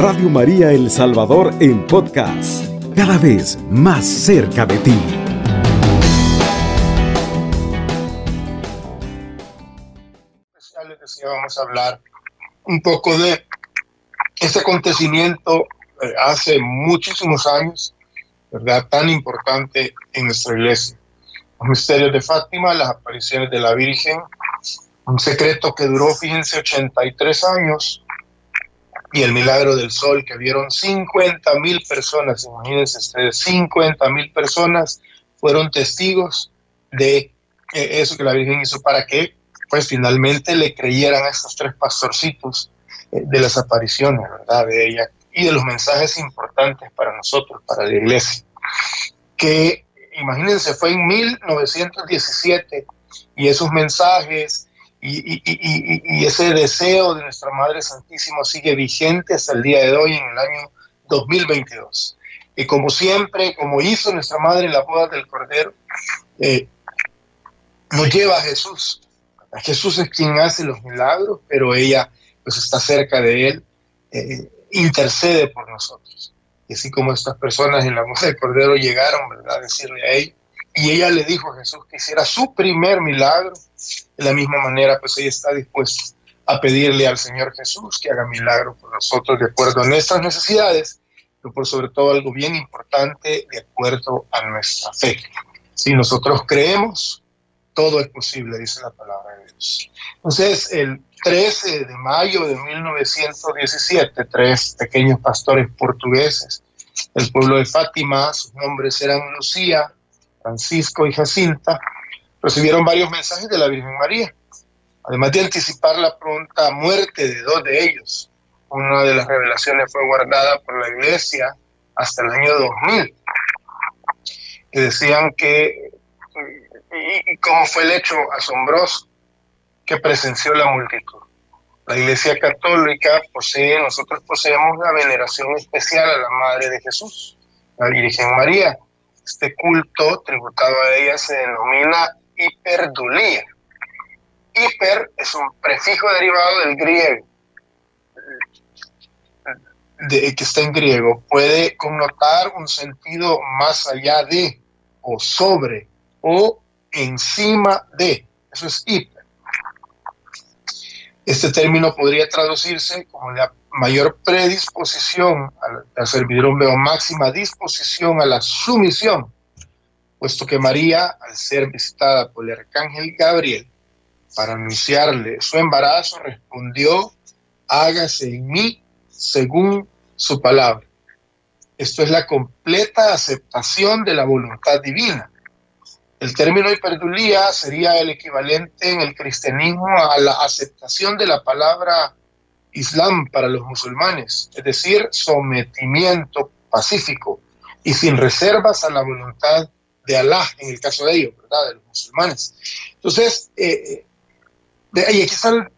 Radio María El Salvador en podcast, cada vez más cerca de ti. Vamos a hablar un poco de este acontecimiento hace muchísimos años, ¿verdad? Tan importante en nuestra iglesia. Los misterios de Fátima, las apariciones de la Virgen, un secreto que duró, fíjense, 83 años, y el milagro del sol, que vieron 50 mil personas, imagínense ustedes, 50 mil personas fueron testigos de eso que la Virgen hizo para que, pues finalmente le creyeran a estos tres pastorcitos eh, de las apariciones, ¿verdad? De ella y de los mensajes importantes para nosotros, para la iglesia. Que, imagínense, fue en 1917 y esos mensajes y, ese deseo de nuestra Madre Santísima sigue vigente hasta el día de hoy, en el año 2022. Y como siempre, como hizo nuestra Madre en la boda del Cordero, eh, nos lleva a Jesús. Jesús es quien hace los milagros, pero ella pues está cerca de él, eh, intercede por nosotros. Y así como estas personas en la boda del Cordero llegaron, ¿verdad?, a decirle a ella, y ella le dijo a Jesús que hiciera su primer milagro, de la misma manera, pues ella está dispuesta a pedirle al Señor Jesús que haga milagro por nosotros de acuerdo a nuestras necesidades, pero por sobre todo algo bien importante, de acuerdo a nuestra fe. Si nosotros creemos, todo es posible, dice la palabra de Dios. Entonces, el 13 de mayo de 1917, tres pequeños pastores portugueses del pueblo de Fátima, sus nombres eran Lucía, Francisco y Jacinta, recibieron varios mensajes de la Virgen María, además de anticipar la pronta muerte de dos de ellos. Una de las revelaciones fue guardada por la Iglesia hasta el año 2000, que decían que, y, cómo fue el hecho asombroso que presenció la multitud. La Iglesia Católica posee, nosotros poseemos la veneración especial a la Madre de Jesús, la Virgen María. Este culto tributado a ella se denomina hiperdulía. Hiper es un prefijo derivado del griego, que está en griego. Puede connotar un sentido más allá de, o sobre, o encima de. Eso es hiper. Este término podría traducirse como la mayor predisposición al, servidumbre o máxima disposición a la sumisión puesto que María, al ser visitada por el arcángel Gabriel para anunciarle su embarazo, respondió, hágase en mí según su palabra. Esto es la completa aceptación de la voluntad divina. El término hiperdulía sería el equivalente en el cristianismo a la aceptación de la palabra Islam para los musulmanes, es decir, sometimiento pacífico y sin reservas a la voluntad de Alá, en el caso de ellos, ¿verdad? De los musulmanes. Entonces, eh, de, y aquí están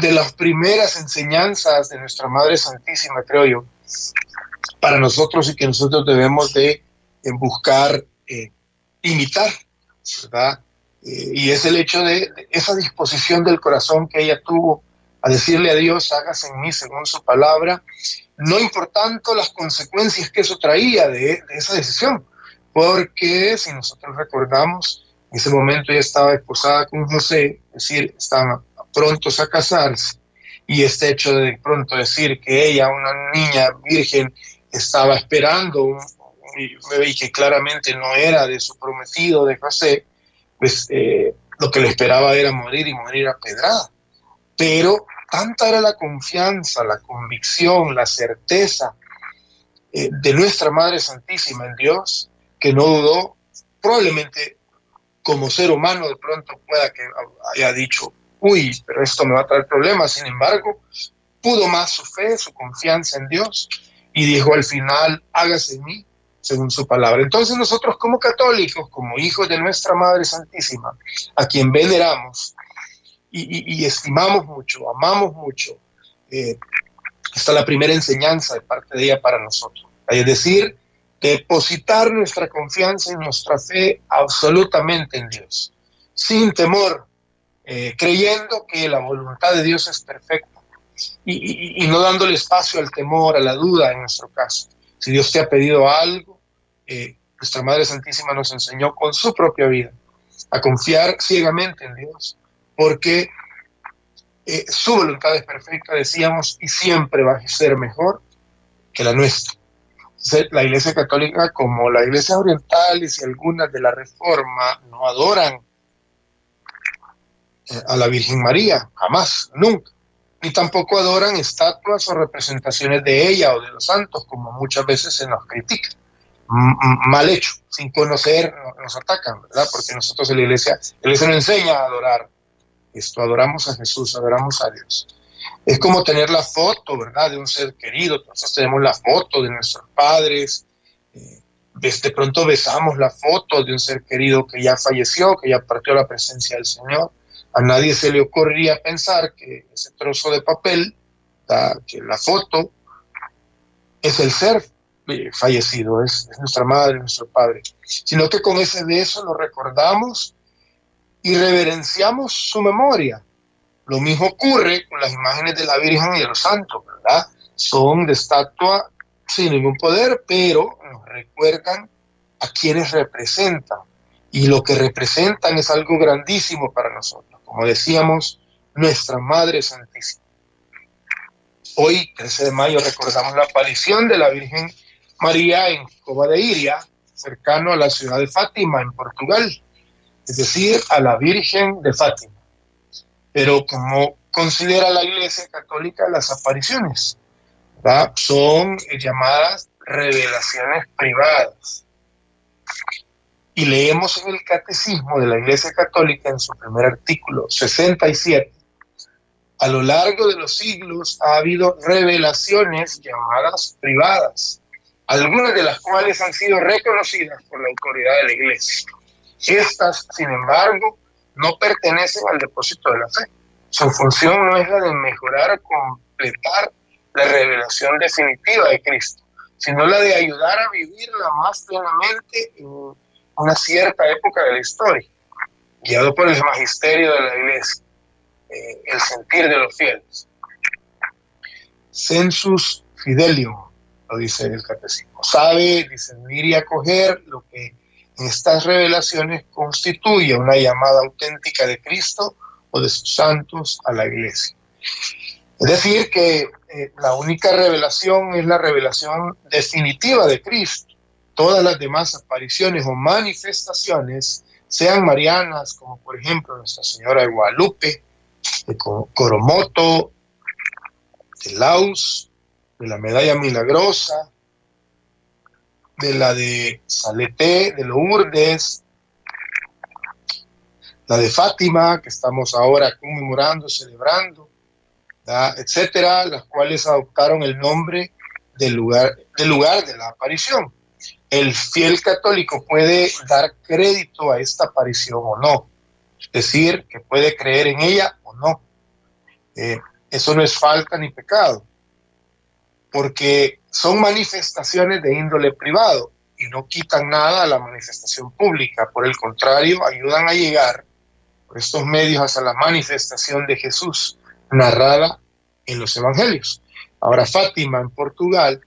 de las primeras enseñanzas de nuestra Madre Santísima, creo yo, para nosotros y que nosotros debemos de, buscar eh, imitar, ¿verdad? Eh, y es el hecho de, esa disposición del corazón que ella tuvo a decirle a Dios, hágase en mí según su palabra, no importando las consecuencias que eso traía de, de esa decisión, porque si nosotros recordamos, en ese momento ella estaba esposada con José, es decir, estaban prontos a casarse, y este hecho de pronto decir que ella, una niña virgen, estaba esperando un, bebé que claramente no era de su prometido, de José, pues eh, lo que le esperaba era morir y morir a pedrada. Pero tanta era la confianza, la convicción, la certeza eh, de nuestra Madre Santísima en Dios, que no dudó, probablemente como ser humano de pronto pueda que haya dicho, uy, pero esto me va a traer problemas, sin embargo, pudo más su fe, su confianza en Dios y dijo al final, hágase en mí según su palabra. Entonces nosotros como católicos, como hijos de nuestra Madre Santísima, a quien veneramos y, estimamos mucho, amamos mucho, eh, está la primera enseñanza de parte de ella para nosotros. Es decir, depositar nuestra confianza y nuestra fe absolutamente en Dios, sin temor, eh, creyendo que la voluntad de Dios es perfecta y, no dándole espacio al temor, a la duda en nuestro caso. Si Dios te ha pedido algo, eh, nuestra Madre Santísima nos enseñó con su propia vida a confiar ciegamente en Dios, porque eh, su voluntad es perfecta, decíamos, y siempre va a ser mejor que la nuestra. La Iglesia Católica, como la Iglesia Oriental y algunas de la Reforma, no adoran eh, a la Virgen María, jamás, nunca. Ni tampoco adoran estatuas o representaciones de ella o de los santos, como muchas veces se nos critica. mal hecho, sin conocer, nos atacan, ¿verdad? Porque nosotros en la iglesia, la iglesia nos enseña a adorar esto, adoramos a Jesús, adoramos a Dios. Es como tener la foto, ¿verdad?, de un ser querido. Entonces tenemos la foto de nuestros padres, eh, de pronto besamos la foto de un ser querido que ya falleció, que ya partió la presencia del Señor. A nadie se le ocurriría pensar que ese trozo de papel, que la foto, es el ser eh, fallecido, es, nuestra madre, nuestro padre, sino que con ese beso lo recordamos y reverenciamos su memoria. Lo mismo ocurre con las imágenes de la Virgen y de los santos, ¿verdad? Son de estatua sin ningún poder, pero nos recuerdan a quienes representan. Y lo que representan es algo grandísimo para nosotros como decíamos, nuestra Madre Santísima. Hoy, 13 de mayo, recordamos la aparición de la Virgen María en Cova de Iria, cercano a la ciudad de Fátima, en Portugal, es decir, a la Virgen de Fátima. Pero como considera la Iglesia Católica las apariciones, son llamadas revelaciones privadas y leemos en el Catecismo de la Iglesia Católica en su primer artículo 67, a lo largo de los siglos ha habido revelaciones llamadas privadas, algunas de las cuales han sido reconocidas por la autoridad de la Iglesia. Estas, sin embargo, no pertenecen al depósito de la fe. Su función no es la de mejorar completar la revelación definitiva de Cristo, sino la de ayudar a vivirla más plenamente en una cierta época de la historia, guiado por el magisterio de la iglesia, eh, el sentir de los fieles. Census fidelium, lo dice el catecismo, sabe discernir y acoger lo que estas revelaciones constituye una llamada auténtica de Cristo o de sus santos a la iglesia. Es decir, que eh, la única revelación es la revelación definitiva de Cristo todas las demás apariciones o manifestaciones, sean marianas, como por ejemplo Nuestra Señora de Guadalupe, de Coromoto, de Laus, de la Medalla Milagrosa, de la de Salete, de Lourdes, la de Fátima, que estamos ahora conmemorando, celebrando, etcétera, las cuales adoptaron el nombre del lugar, del lugar de la aparición. El fiel católico puede dar crédito a esta aparición o no, es decir, que puede creer en ella o no. Eh, eso no es falta ni pecado, porque son manifestaciones de índole privado y no quitan nada a la manifestación pública, por el contrario, ayudan a llegar por estos medios hasta la manifestación de Jesús narrada en los evangelios. Ahora Fátima en Portugal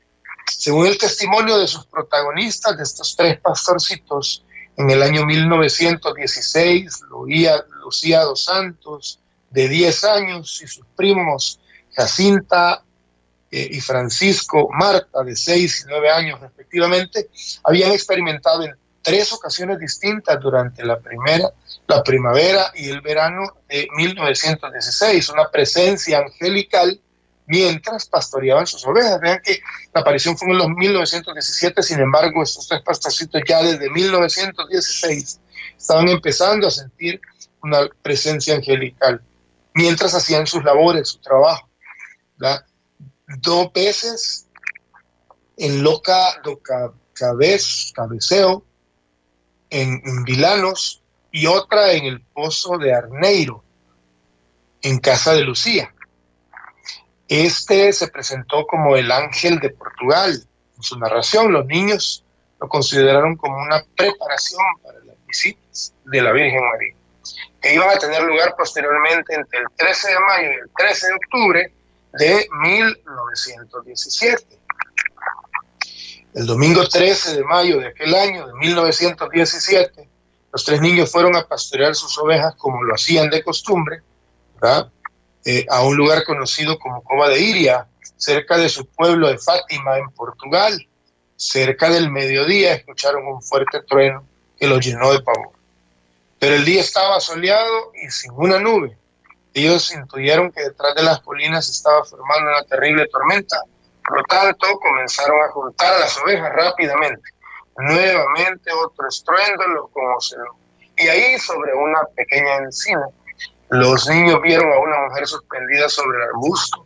según el testimonio de sus protagonistas, de estos tres pastorcitos, en el año 1916, Lucía, Lucía dos Santos, de 10 años, y sus primos Jacinta eh, y Francisco Marta, de 6 y 9 años respectivamente, habían experimentado en tres ocasiones distintas durante la primera, la primavera y el verano de 1916, una presencia angelical mientras pastoreaban sus ovejas. Vean que la aparición fue en los 1917, sin embargo, estos tres pastorcitos ya desde 1916 estaban empezando a sentir una presencia angelical, mientras hacían sus labores, su trabajo. Dos veces en Loca, Loca Cabez, Cabeceo, en, en Vilanos, y otra en el Pozo de Arneiro, en casa de Lucía. Este se presentó como el ángel de Portugal. En su narración, los niños lo consideraron como una preparación para las visitas de la Virgen María, que iban a tener lugar posteriormente entre el 13 de mayo y el 13 de octubre de 1917. El domingo 13 de mayo de aquel año, de 1917, los tres niños fueron a pastorear sus ovejas como lo hacían de costumbre, eh, a un lugar conocido como Cova de Iria, cerca de su pueblo de Fátima, en Portugal. Cerca del mediodía escucharon un fuerte trueno que los llenó de pavor. Pero el día estaba soleado y sin una nube. Ellos intuyeron que detrás de las colinas estaba formando una terrible tormenta. Por lo tanto, comenzaron a juntar las ovejas rápidamente. Nuevamente otro estruendo los conmocionó. Y ahí, sobre una pequeña encina, los niños vieron a una mujer suspendida sobre el arbusto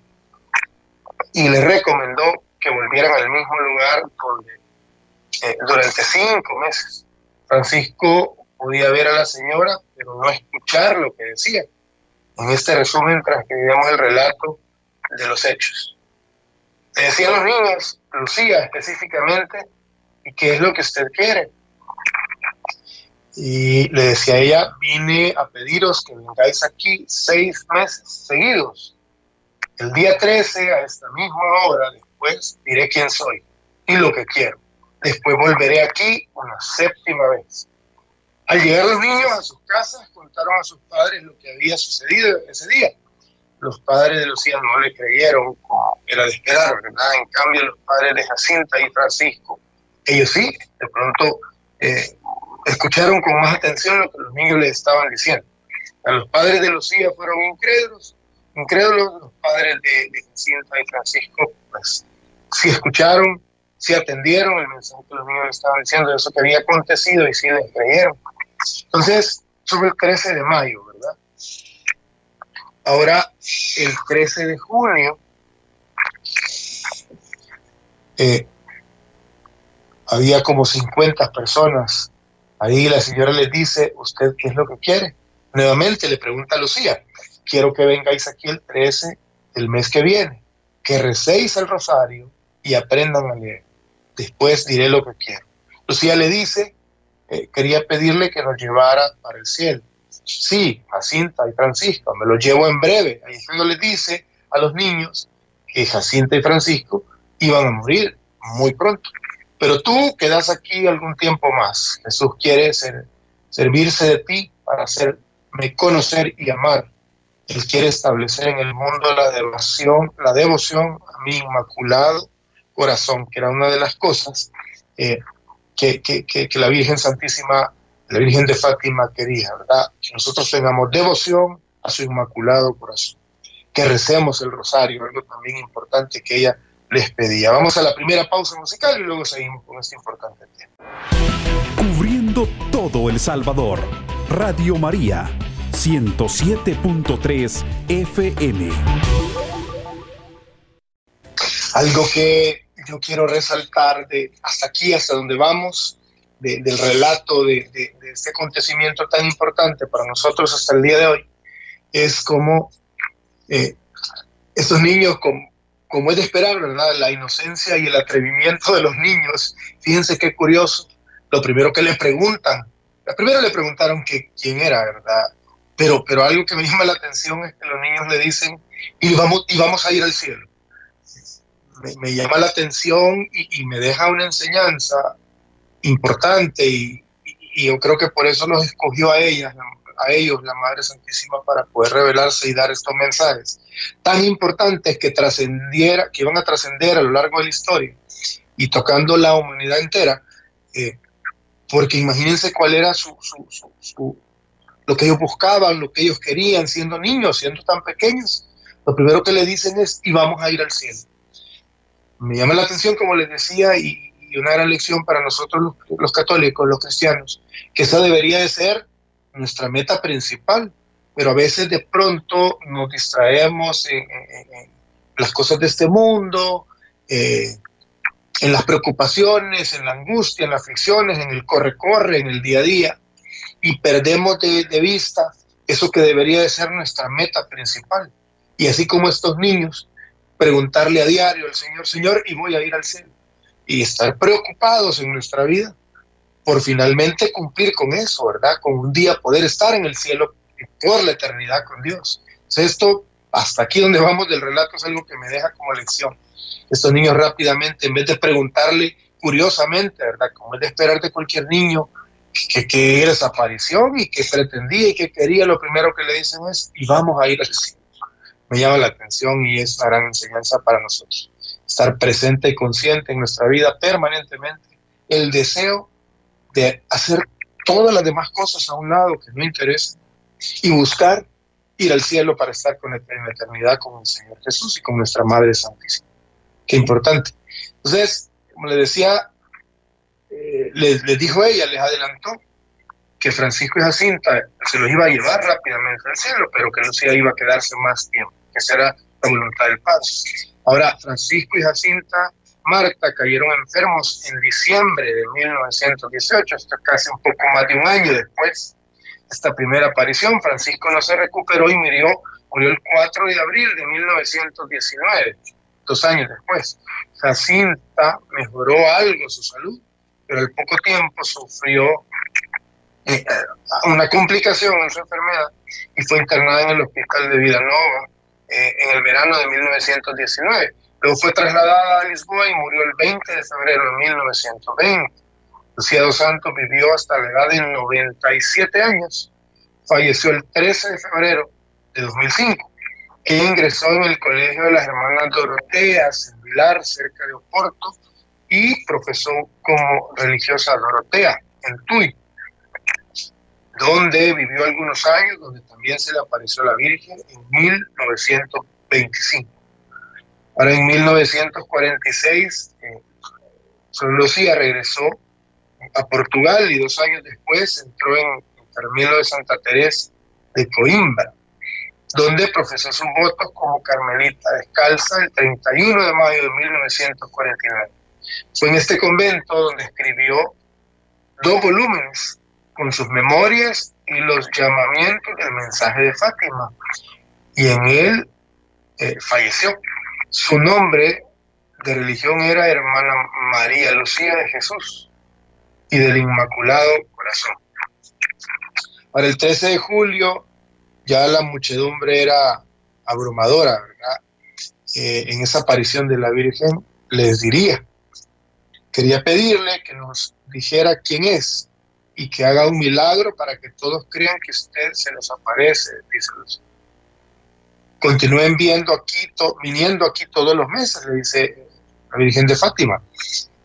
y les recomendó que volvieran al mismo lugar donde eh, durante cinco meses. Francisco podía ver a la señora, pero no escuchar lo que decía. En este resumen transcribimos el relato de los hechos. Le decía a los niños, Lucía específicamente, ¿y qué es lo que usted quiere? Y le decía a ella, vine a pediros que vengáis aquí seis meses seguidos. El día 13, a esta misma hora, después diré quién soy y lo que quiero. Después volveré aquí una séptima vez. Al llegar los niños a sus casas, contaron a sus padres lo que había sucedido ese día. Los padres de Lucía no le creyeron, como era de esperar, ¿verdad? En cambio, los padres de Jacinta y Francisco, ellos sí, de pronto eh, escucharon con más atención lo que los niños les estaban diciendo. A los padres de Lucía fueron incrédulos, incrédulos, los padres de, de Jacinta y Francisco, pues sí escucharon, sí atendieron el mensaje que los niños les estaban diciendo de eso que había acontecido y sí les creyeron. Entonces, sobre el 13 de mayo, ¿verdad? Ahora, el 13 de junio, eh, había como 50 personas. Ahí la señora les dice, ¿usted qué es lo que quiere? Nuevamente le pregunta a Lucía, quiero que vengáis aquí el 13 del mes que viene, que recéis el rosario y aprendan a leer. Después diré lo que quiero. Lucía le dice, eh, quería pedirle que nos llevara para el cielo. Sí, Jacinta y Francisco, me lo llevo en breve. Ahí es cuando les dice a los niños que Jacinta y Francisco iban a morir muy pronto. Pero tú quedas aquí algún tiempo más. Jesús quiere servirse de ti para hacerme conocer y amar. Él quiere establecer en el mundo la devoción, la devoción a mi inmaculado corazón, que era una de las cosas eh, que, que, la Virgen Santísima, la Virgen de Fátima quería, ¿verdad? Que nosotros tengamos devoción a su inmaculado corazón, que recemos el rosario, algo también importante que ella les pedía. Vamos a la primera pausa musical y luego seguimos con este importante tema. Cubriendo todo El Salvador, Radio María, 107.3 FM. Algo que yo quiero resaltar de hasta aquí, hasta donde vamos, del relato de, este acontecimiento tan importante para nosotros hasta el día de hoy, es como eh, estos niños, como, es de esperar. La inocencia y el atrevimiento de los niños, fíjense qué curioso, lo primero que le preguntan, primero le preguntaron que, quién era, ¿verdad? Pero, pero algo que me llama la atención es que los niños le dicen, y vamos, y vamos a ir al cielo me, llama la atención y, me deja una enseñanza importante y, yo creo que por eso los escogió a ellas, a ellos, la Madre Santísima, para poder revelarse y dar estos mensajes tan importantes que trascendiera, que iban a trascender a lo largo de la historia y tocando la humanidad entera, eh, porque imagínense cuál era su, lo que ellos buscaban, lo que ellos querían, siendo niños, siendo tan pequeños. Lo primero que le dicen es, y vamos a ir al cielo me llama la atención, como les decía, y, una gran lección para nosotros los, católicos, los cristianos, que esa debería de ser nuestra meta principal, pero a veces de pronto nos distraemos en, las cosas de este mundo, eh, en las preocupaciones, en la angustia, en las aflicciones, en el corre-corre, en el día a día, y perdemos de, de vista eso que debería de ser nuestra meta principal. Y así como estos niños preguntarle a diario al Señor, Señor, y voy a ir al cielo. Y estar preocupados en nuestra vida por finalmente cumplir con eso, ¿verdad? Con un día poder estar en el cielo por la eternidad con Dios. esto hasta aquí donde vamos del relato es algo que me deja como lección. Estos niños rápidamente, en vez de preguntarle curiosamente, ¿verdad? Como es de esperar de cualquier niño, que, que esa aparición y que pretendía y que quería, lo primero que le dicen es, y vamos a ir al cielo. Me llama la atención y es una gran enseñanza para nosotros. Estar presente y consciente en nuestra vida permanentemente. El deseo de hacer todas las demás cosas a un lado que no interesan y buscar ir al cielo para estar con en la eternidad con el Señor Jesús y con nuestra Madre Santísima. Qué importante. Entonces, como le decía, eh, les, dijo ella, les adelantó que Francisco y Jacinta se los iba a llevar rápidamente al cielo, pero que Lucía iba a quedarse más tiempo, que será la voluntad del Padre. Ahora, Francisco y Jacinta Marta cayeron enfermos en diciembre de 1918, esto casi un poco más de un año después de esta primera aparición. Francisco no se recuperó y murió, murió el 4 de abril de 1919, dos años después. Jacinta mejoró algo su salud, pero al poco tiempo sufrió eh, una complicación en su enfermedad y fue internada en el hospital de Villanova eh, en el verano de 1919 Luego fue trasladada a Lisboa y murió el 20 de febrero de 1920. Lucía Santos vivió hasta la edad de 97 años. Falleció el 13 de febrero de 2005. E ingresó en el Colegio de las Hermanas Doroteas en Vilar, cerca de Oporto, y profesó como religiosa Dorotea en Tui, donde vivió algunos años, donde también se le apareció la Virgen en 1925. Ahora en 1946, eh, Lucía regresó a Portugal y dos años después entró en el Carmelo de Santa Teresa de Coimbra, donde profesó sus votos como carmelita descalza el 31 de mayo de 1949. Fue en este convento donde escribió dos volúmenes con sus memorias y los llamamientos del mensaje de Fátima, y en él eh, falleció. Su nombre de religión era Hermana María Lucía de Jesús y del Inmaculado Corazón. Para el 13 de julio ya la muchedumbre era abrumadora, ¿verdad? Eh, en esa aparición de la Virgen les diría, quería pedirle que nos dijera quién es y que haga un milagro para que todos crean que usted se nos aparece, dice continúen viendo aquí, viniendo aquí todos los meses, le dice la Virgen de Fátima.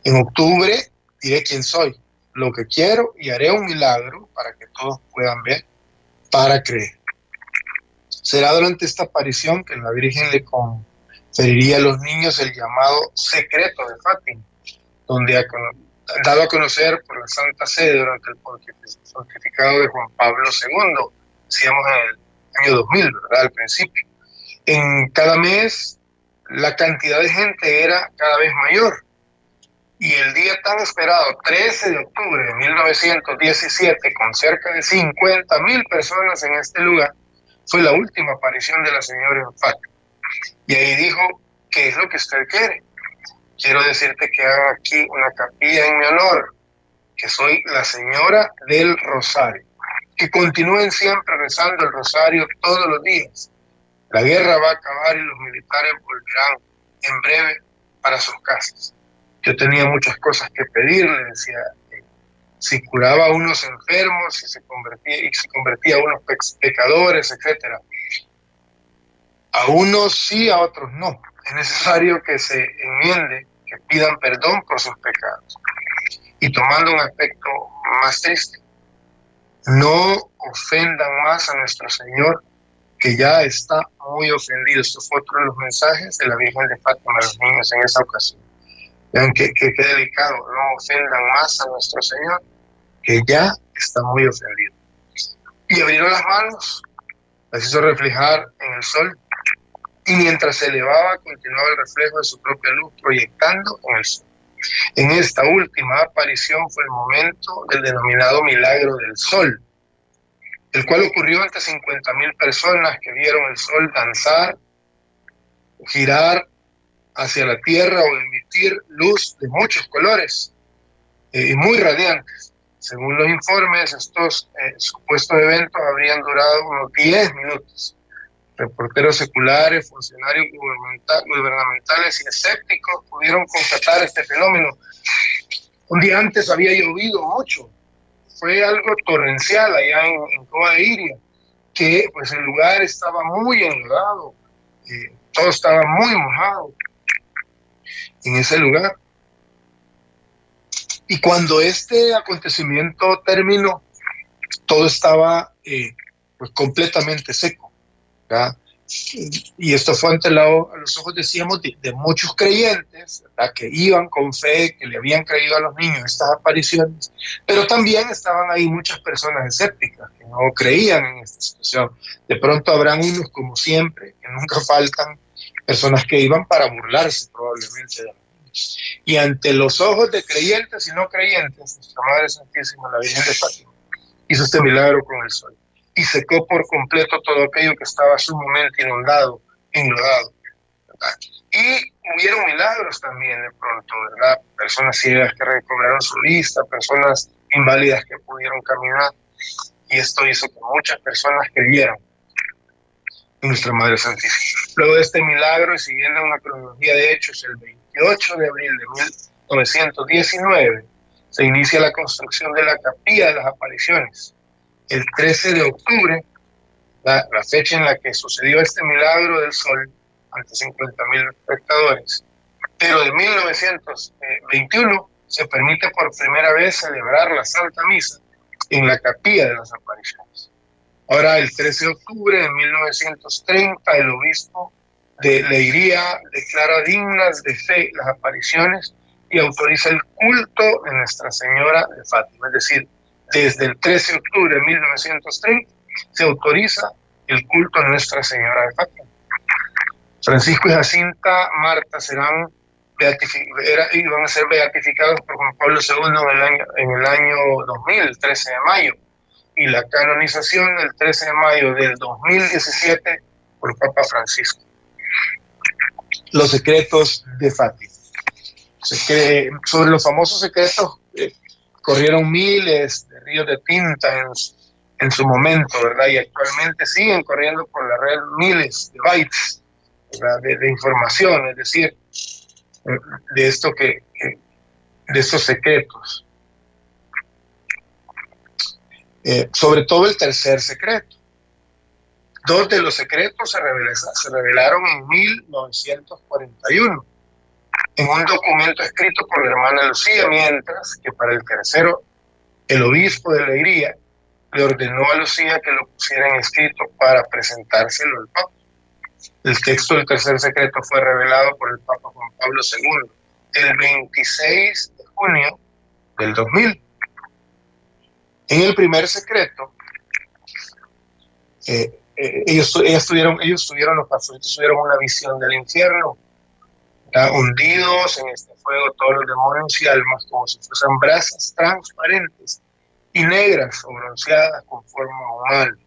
En octubre diré quién soy, lo que quiero y haré un milagro para que todos puedan ver, para creer. Será durante esta aparición que la Virgen le conferiría a los niños el llamado secreto de Fátima, donde dado a conocer por la Santa Sede durante el pontificado de Juan Pablo II, decíamos en el año 2000, ¿verdad? Al principio en cada mes la cantidad de gente era cada vez mayor. Y el día tan esperado, 13 de octubre de 1917, con cerca de 50 mil personas en este lugar, fue la última aparición de la señora en Fátima. Y ahí dijo, ¿qué es lo que usted quiere? Quiero decirte que haga aquí una capilla en mi honor, que soy la señora del Rosario. Que continúen siempre rezando el Rosario todos los días la guerra va a acabar y los militares volverán en breve para sus casas. Yo tenía muchas cosas que pedirle, decía, si curaba a unos enfermos, si se convertía, y se convertía a unos pecadores, etcétera. A unos sí, a otros no. Es necesario que se enmiende, pidan perdón por sus pecados. Y tomando un aspecto más triste, no ofendan más a nuestro Señor que ya está muy ofendido. Esto fue otro de los mensajes de la Virgen de Fátima a los niños en esa ocasión. Vean que, que, delicado, no ofendan más a nuestro Señor, que ya está muy ofendido. Y abrieron las manos, las hizo reflejar en el sol, y mientras se elevaba, continuaba el reflejo de su propia luz proyectando en el sol. En esta última aparición fue el momento del denominado milagro del sol, el cual ocurrió ante 50.000 personas que vieron el sol danzar, girar hacia la tierra o emitir luz de muchos colores eh, y muy radiantes. Según los informes, estos eh, supuestos eventos habrían durado unos 10 minutos reporteros seculares, funcionarios gubernamentales y escépticos pudieron constatar este fenómeno. Un día antes había llovido mucho, fue algo torrencial allá en, en de Iria, que pues el lugar estaba muy enlodado, eh, todo estaba muy mojado en ese lugar. Y cuando este acontecimiento terminó, todo estaba eh, pues completamente seco. Y esto fue ante la, a los ojos, decíamos, de, muchos creyentes que iban con fe, que le habían creído a los niños estas apariciones, pero también estaban ahí muchas personas escépticas que no creían en esta situación. De pronto habrán unos, como siempre, que nunca faltan, personas que iban para burlarse probablemente de. Y ante los ojos de creyentes y no creyentes, nuestra Madre Santísima, la Virgen de Fátima, hizo este milagro con el sol y secó por completo todo aquello que estaba sumamente inundado, inundado. Y hubieron milagros también de pronto, ¿verdad? Personas ciegas que recobraron su vista, personas inválidas que pudieron caminar. Y esto hizo que muchas personas creyeran en nuestra Madre Santísima. Luego de este milagro, y siguiendo una cronología de hechos, el 28 de abril de 1919, se inicia la construcción de la capilla de las apariciones el 13 de octubre, la, fecha en la que sucedió este milagro del sol ante 50 mil espectadores. Pero de 1921 se permite por primera vez celebrar la Santa Misa en la capilla de las apariciones. Ahora, el 13 de octubre de 1930, el obispo de Leiría declara dignas de fe las apariciones y autoriza el culto de Nuestra Señora de Fátima, es decir, desde el 13 de octubre de 1930 se autoriza el culto a Nuestra Señora de Fátima. Francisco y Jacinta Marta serán iban a ser beatificados por Juan Pablo II en el, año, en el año 2000, el 13 de mayo, y la canonización el 13 de mayo del 2017 por Papa Francisco. Los secretos de Fátima. sobre los famosos secretos eh, corrieron miles ríos de tinta en, su momento, ¿verdad? Y actualmente siguen corriendo por la red miles de bytes de, información, es decir, de esto que, de estos secretos. Eh, sobre todo el tercer secreto. Dos de los secretos se, se revelaron en 1941 en un documento escrito por la hermana Lucía, mientras que para el tercero, el obispo de Alegría le ordenó a Lucía que lo pusiera en escrito para presentárselo al Papa. El texto del tercer secreto fue revelado por el Papa Juan Pablo II el 26 de junio del 2000. En el primer secreto, eh, eh, ellos, ellos, tuvieron, ellos tuvieron, los pastores tuvieron una visión del infierno hundidos en este fuego todos los demonios y almas como si fuesen brasas transparentes y negras o bronceadas con forma humana,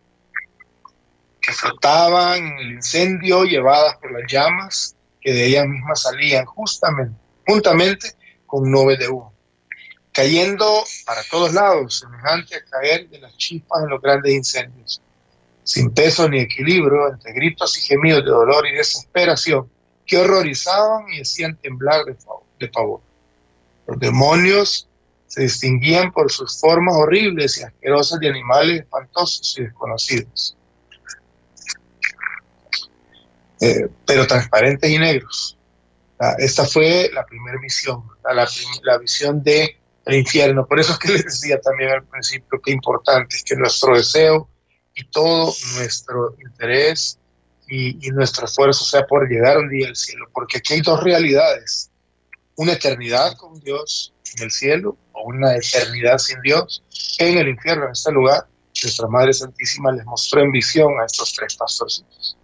que flotaban en el incendio llevadas por las llamas que de ellas mismas salían justamente, juntamente con nubes de humo, cayendo para todos lados, semejante a caer de las chispas en los grandes incendios, sin peso ni equilibrio, entre gritos y gemidos de dolor y desesperación que horrorizaban y hacían temblar de, pavor. Los demonios se distinguían por sus formas horribles y asquerosas de animales espantosos y desconocidos, eh, pero transparentes y negros. esta fue la primera visión, la, visión del infierno. Por eso es que les decía también al principio que importante es que nuestro deseo y todo nuestro interés y, nuestro esfuerzo sea por llegar un día al cielo, porque aquí hay dos realidades, una eternidad con Dios en el cielo o una eternidad sin Dios en el infierno, en este lugar. Nuestra Madre Santísima les mostró en visión a estos tres pastorcitos.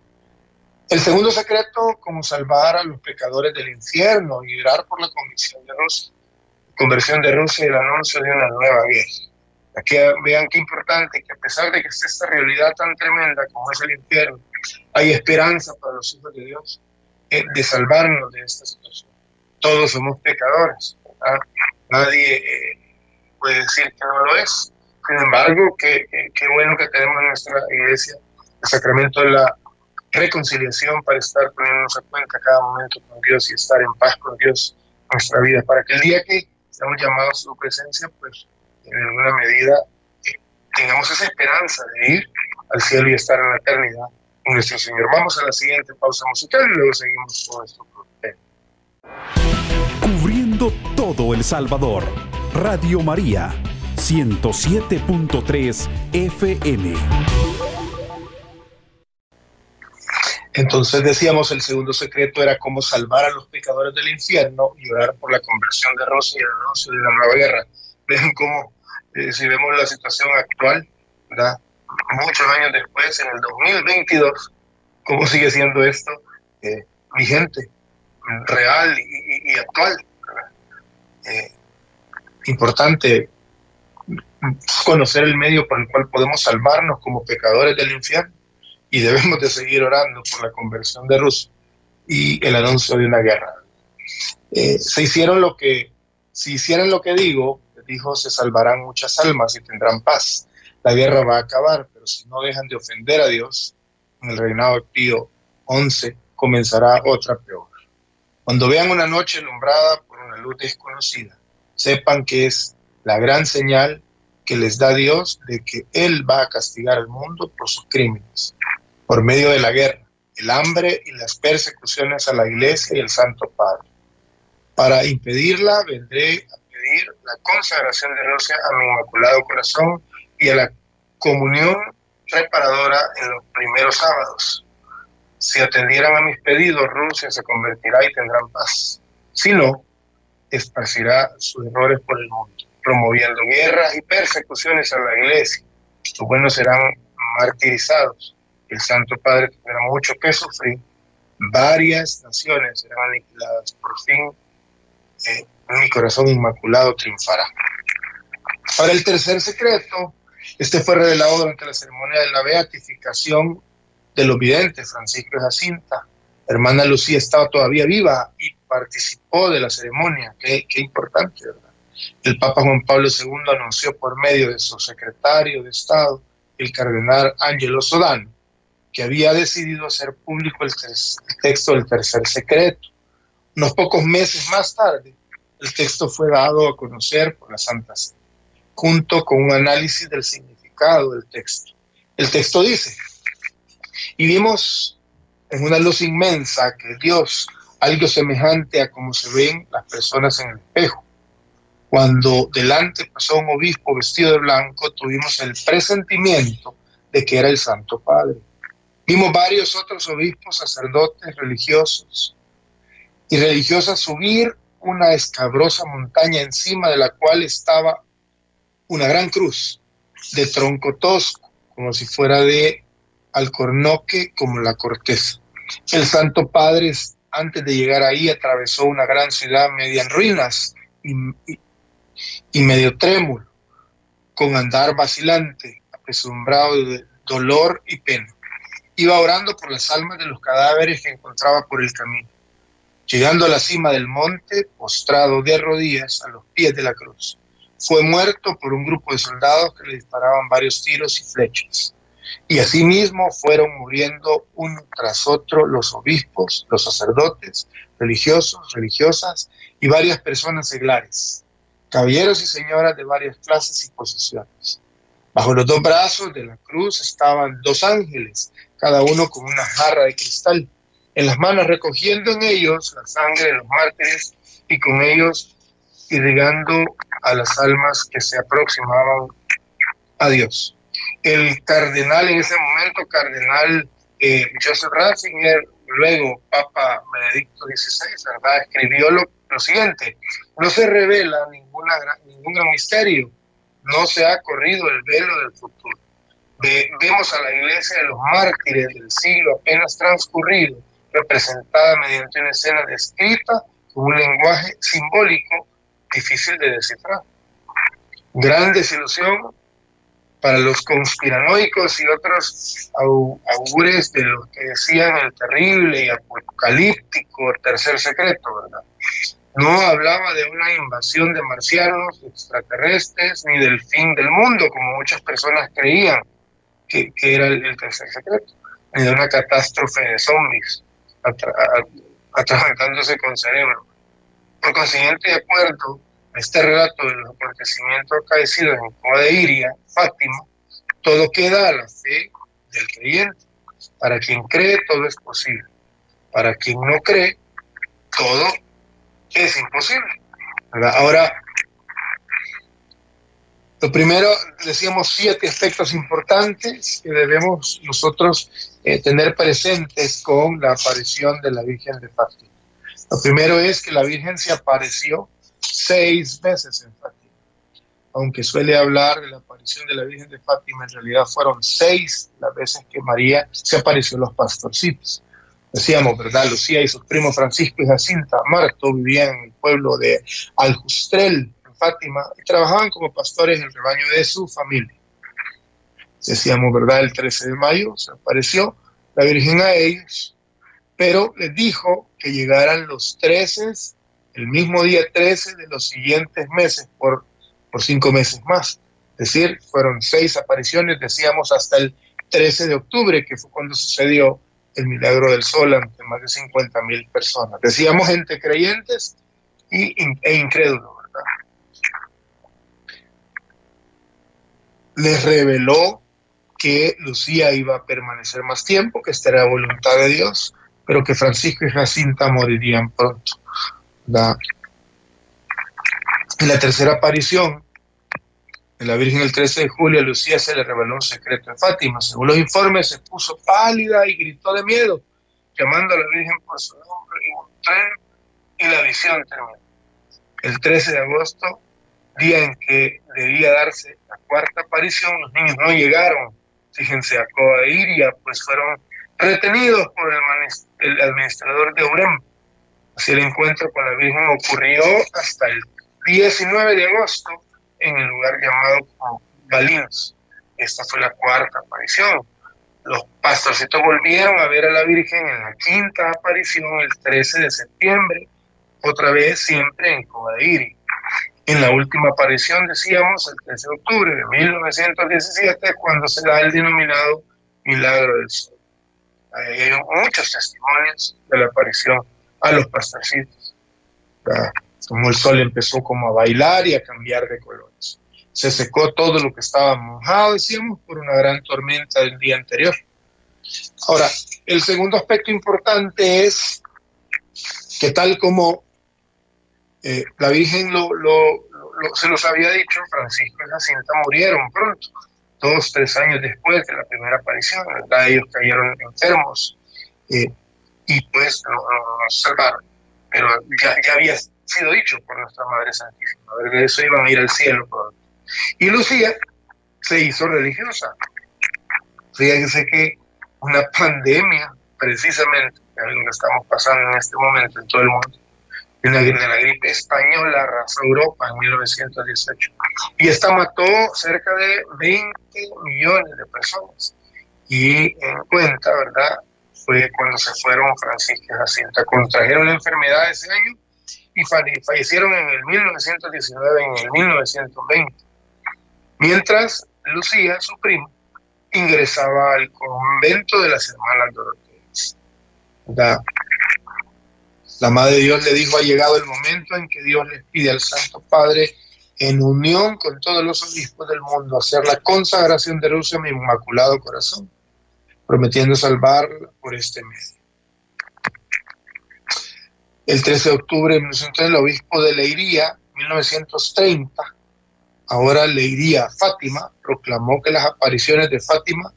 El segundo secreto, como salvar a los pecadores del infierno y orar por la conversión de Rusia, conversión de Rusia y el anuncio de una nueva guerra. Aquí vean qué importante que a pesar de que esté esta realidad tan tremenda como es el infierno, hay esperanza para los hijos de Dios eh, de salvarnos de esta situación. Todos somos pecadores, nadie eh, puede decir que no lo es. Sin embargo, qué bueno que tenemos en nuestra iglesia el sacramento de la reconciliación para estar poniéndonos a cuenta cada momento con Dios y estar en paz con Dios en nuestra vida, para que el día que estamos llamados a su presencia, pues en alguna medida tengamos esa esperanza de ir al cielo y estar en la eternidad con nuestro Señor. Vamos a la siguiente pausa musical y luego seguimos con esto. Cubriendo todo El Salvador. Radio María, 107.3 FM. Entonces decíamos, el segundo secreto era cómo salvar a los pecadores del infierno y orar por la conversión de Rusia y el anuncio de la nueva guerra. Ven cómo, eh, si vemos la situación actual, ¿verdad? muchos años después, en el 2022, cómo sigue siendo esto eh, vigente, real y, actual. Eh, importante conocer el medio por el cual podemos salvarnos como pecadores del infierno y debemos de seguir orando por la conversión de Rusia y el anuncio de una guerra. Eh, se hicieron lo que, si hicieran lo que digo, dijo, se salvarán muchas almas y tendrán paz. La guerra va a acabar, pero si no dejan de ofender a Dios, en el reinado de Pío XI comenzará otra peor. Cuando vean una noche alumbrada por una luz desconocida, sepan que es la gran señal que les da Dios de que Él va a castigar al mundo por sus crímenes, por medio de la guerra, el hambre y las persecuciones a la iglesia y el Santo Padre. Para impedirla, vendré a pedir la consagración de Rusia a mi inmaculado corazón y a la comunión reparadora en los primeros sábados. Si atendieran a mis pedidos, Rusia se convertirá y tendrán paz. Si no, esparcirá sus errores por el mundo promoviendo guerras y persecuciones a la iglesia. Los buenos serán martirizados. El Santo Padre tendrá mucho que sufrir. Varias naciones serán aniquiladas. Por fin, eh, mi corazón inmaculado triunfará. Ahora, el tercer secreto, este fue revelado durante la ceremonia de la beatificación de los videntes, Francisco de Jacinta. Hermana Lucía estaba todavía viva y participó de la ceremonia. Qué, qué importante, ¿verdad? El Papa Juan Pablo II anunció por medio de su secretario de Estado, el cardenal Angelo Sodano, que había decidido hacer público el, texto del tercer secreto. Unos pocos meses más tarde, el texto fue dado a conocer por la Santa junto con un análisis del significado del texto. El texto dice, y vimos en una luz inmensa que Dios, algo semejante a como se ven las personas en el espejo, cuando delante pasó un obispo vestido de blanco, tuvimos el presentimiento de que era el Santo Padre. Vimos varios otros obispos, sacerdotes, religiosos y religiosas subir una escabrosa montaña encima de la cual estaba una gran cruz de tronco tosco, como si fuera de alcornoque, como la corteza. El Santo Padre, antes de llegar ahí, atravesó una gran ciudad media en ruinas y, medio trémulo, con andar vacilante, apesumbrado de dolor y pena. Iba orando por las almas de los cadáveres que encontraba por el camino. Llegando a la cima del monte, postrado de rodillas a los pies de la cruz, fue muerto por un grupo de soldados que le disparaban varios tiros y flechas. Y asimismo fueron muriendo uno tras otro los obispos, los sacerdotes, religiosos, religiosas y varias personas seglares caballeros y señoras de varias clases y posiciones. Bajo los dos brazos de la cruz estaban dos ángeles, cada uno con una jarra de cristal, en las manos recogiendo en ellos la sangre de los mártires y con ellos irrigando a las almas que se aproximaban a Dios. El cardenal en ese momento, cardenal eh, Joseph Ratzinger, luego Papa Benedicto XVI, ¿verdad? escribió lo, lo siguiente, no se revela ninguna, ningún gran misterio, no se ha corrido el velo del futuro. vemos a la iglesia de los mártires del siglo apenas transcurrido, representada mediante una escena descrita con un lenguaje simbólico difícil de descifrar. Gran desilusión para los conspiranoicos y otros augures de los que decían el terrible y apocalíptico tercer secreto, ¿verdad? No hablaba de una invasión de marcianos, extraterrestres, ni del fin del mundo, como muchas personas creían que, era el, tercer secreto. ni de una catástrofe de zombies atragantándose con cerebro. Por consiguiente, de acuerdo a este relato de los acontecimientos acaecidos en Coa de Iria, Fátima, todo queda a la fe del creyente. Para quien cree, todo es posible. Para quien no cree, todo es imposible. Ahora, lo primero, decíamos siete aspectos importantes que debemos nosotros eh, tener presentes con la aparición de la Virgen de Fátima. Lo primero es que la Virgen se apareció seis veces en Fátima. Aunque suele hablar de la aparición de la Virgen de Fátima, en realidad fueron seis las veces que María se apareció a los pastorcitos. Decíamos, ¿verdad? Lucía y sus primos Francisco y Jacinta Marto vivían en el pueblo de Aljustrel, en Fátima, y trabajaban como pastores en el rebaño de su familia. Decíamos, ¿verdad? El 13 de mayo se apareció la Virgen a ellos, pero les dijo que llegaran los 13, el mismo día 13 de los siguientes meses, por, por cinco meses más. Es decir, fueron seis apariciones, decíamos, hasta el 13 de octubre, que fue cuando sucedió el milagro del sol ante más de 50 mil personas. Decíamos gente creyentes y, e incrédulos, ¿verdad? Les reveló que Lucía iba a permanecer más tiempo, que esta era voluntad de Dios, pero que Francisco y Jacinta morirían pronto. En la tercera aparición de la Virgen el 13 de julio, a Lucía se le reveló un secreto en Fátima. Según los informes, se puso pálida y gritó de miedo, llamando a la Virgen por su nombre y y la visión terminó. El 13 de agosto, día en que debía darse la cuarta aparición, los niños no llegaron fíjense, a Coa Iria, pues fueron retenidos por el, administrador de Urem. Así el encuentro con la Virgen ocurrió hasta el 19 de agosto en el lugar llamado Balinos. Esta fue la cuarta aparición. Los pastorcitos volvieron a ver a la Virgen en la quinta aparición el 13 de septiembre, otra vez siempre en Iria. En la última aparición, decíamos, el 13 de octubre de 1917, cuando se da el denominado Milagro del Sol. hay muchos testimonios de la aparición a los pastorcitos. Como el sol empezó como a bailar y a cambiar de colores. Se secó todo lo que estaba mojado, decíamos, por una gran tormenta del día anterior. Ahora, el segundo aspecto importante es que tal como eh, la Virgen lo, se los había dicho, Francisco y Jacinta murieron pronto, dos, tres años después de la primera aparición, ellos cayeron enfermos eh, y pues no, nos salvaron, pero ya, ya, había sido dicho por nuestra Madre Santísima, de eso iban a ir al cielo pronto. Y Lucía se hizo religiosa. Fíjense que una pandemia, precisamente, que estamos pasando en este momento en todo el mundo, de la, gripe española arrasó Europa en 1918. Y esta mató cerca de 20 millones de personas. Y en cuenta, ¿verdad? Fue cuando se fueron Francisco y Jacinta. Contrajeron la enfermedad ese año y fallecieron en el 1919, en el 1920. Mientras Lucía, su prima, ingresaba al convento de las hermanas Doroteas. La Madre de Dios le dijo, ha llegado el momento en que Dios le pide al Santo Padre, en unión con todos los obispos del mundo, hacer la consagración de Rusia a mi inmaculado corazón, prometiendo salvarla por este medio. El 13 de octubre 1930, el obispo de Leiría, 1930, ahora Leiría Fátima, proclamó que las apariciones de Fátima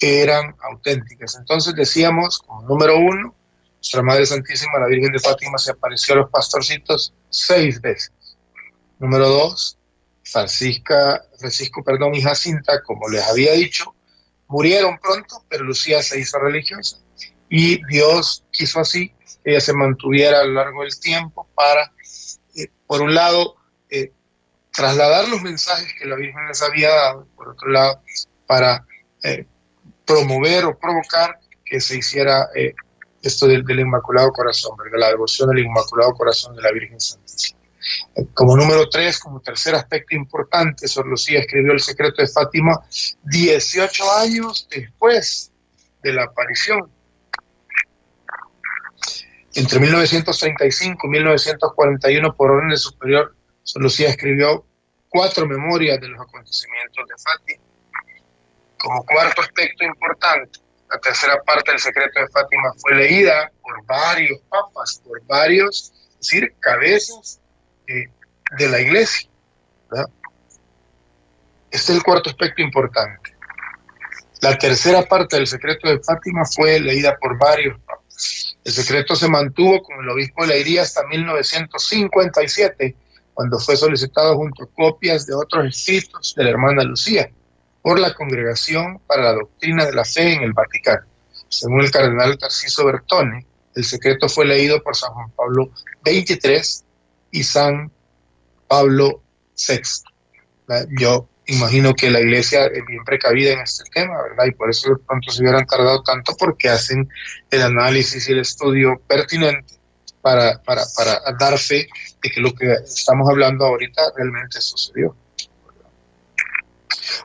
eran auténticas. Entonces decíamos, como número uno, nuestra Madre Santísima, la Virgen de Fátima, se apareció a los pastorcitos seis veces. Número dos, Francisca, Francisco perdón, y Jacinta, como les había dicho, murieron pronto, pero Lucía se hizo religiosa. Y Dios quiso así que ella se mantuviera a lo largo del tiempo para, eh, por un lado, eh, trasladar los mensajes que la Virgen les había dado, por otro lado, para eh, promover o provocar que se hiciera esto del, Inmaculado Corazón, ¿verdad? la devoción del Inmaculado Corazón de la Virgen Santísima. Como número tres, como tercer aspecto importante, Sor Lucía escribió El secreto de Fátima 18 años después de la aparición. Entre 1935 y 1941, por orden superior, Lucía escribió cuatro memorias de los acontecimientos de Fátima. Como cuarto aspecto importante, la tercera parte del secreto de Fátima fue leída por varios papas, por varios, es decir, cabezas eh, de la iglesia. Este es el cuarto aspecto importante. La tercera parte del secreto de Fátima fue leída por varios papas. El secreto se mantuvo con el obispo de Leiría hasta 1957, cuando fue solicitado junto a copias de otros escritos de la hermana Lucía por la Congregación para la Doctrina de la Fe en el Vaticano. Según el cardenal Tarciso Bertone, el secreto fue leído por San Juan Pablo XXIII y San Pablo VI. Yo imagino que la iglesia es bien precavida en este tema, ¿verdad? Y por eso de pronto se hubieran tardado tanto porque hacen el análisis y el estudio pertinente para, para, para dar fe de que lo que estamos hablando ahorita realmente sucedió.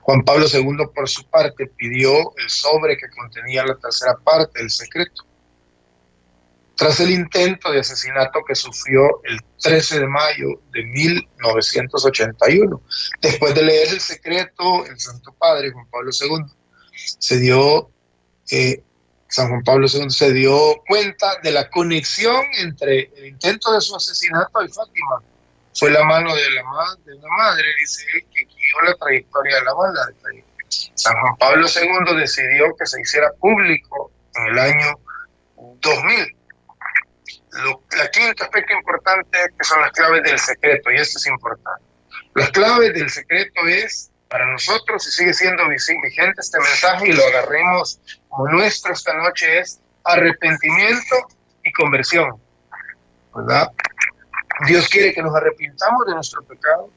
Juan Pablo II, por su parte, pidió el sobre que contenía la tercera parte del secreto. Tras el intento de asesinato que sufrió el 13 de mayo de 1981, después de leer el secreto, el Santo Padre Juan Pablo II se dio, eh, San Juan Pablo II se dio cuenta de la conexión entre el intento de su asesinato y Fátima. Fue la mano de, la, de madre, dice que la trayectoria de la bala. San Juan Pablo II decidió que se hiciera público en el año 2000. Lo, la quinta aspecto importante que son las claves del secreto, y esto es importante. Las claves del secreto es, para nosotros, y sigue siendo vigente este mensaje, y lo agarremos como nuestro esta noche, es arrepentimiento y conversión. ¿Verdad? Dios quiere que nos arrepintamos de nuestro pecado,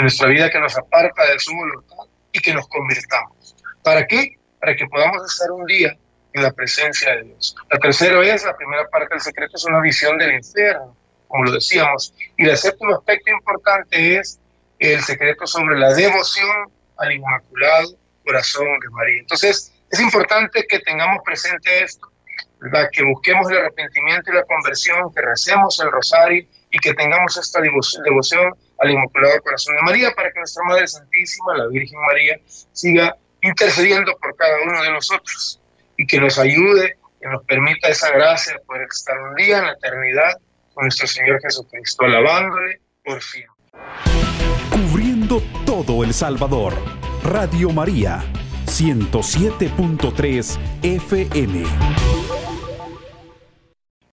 nuestra vida que nos aparta de su voluntad y que nos convirtamos. ¿Para qué? Para que podamos estar un día en la presencia de Dios. La tercera es, la primera parte del secreto es una visión del infierno, como lo decíamos. Y el séptimo aspecto importante es el secreto sobre la devoción al Inmaculado Corazón de María. Entonces, es importante que tengamos presente esto, ¿verdad? que busquemos el arrepentimiento y la conversión, que recemos el rosario y que tengamos esta devoción al Inmaculado Corazón de María para que nuestra Madre Santísima, la Virgen María, siga intercediendo por cada uno de nosotros y que nos ayude, que nos permita esa gracia de poder estar un día en la eternidad con nuestro Señor Jesucristo, alabándole por fin. Cubriendo todo El Salvador, Radio María, 107.3 FM.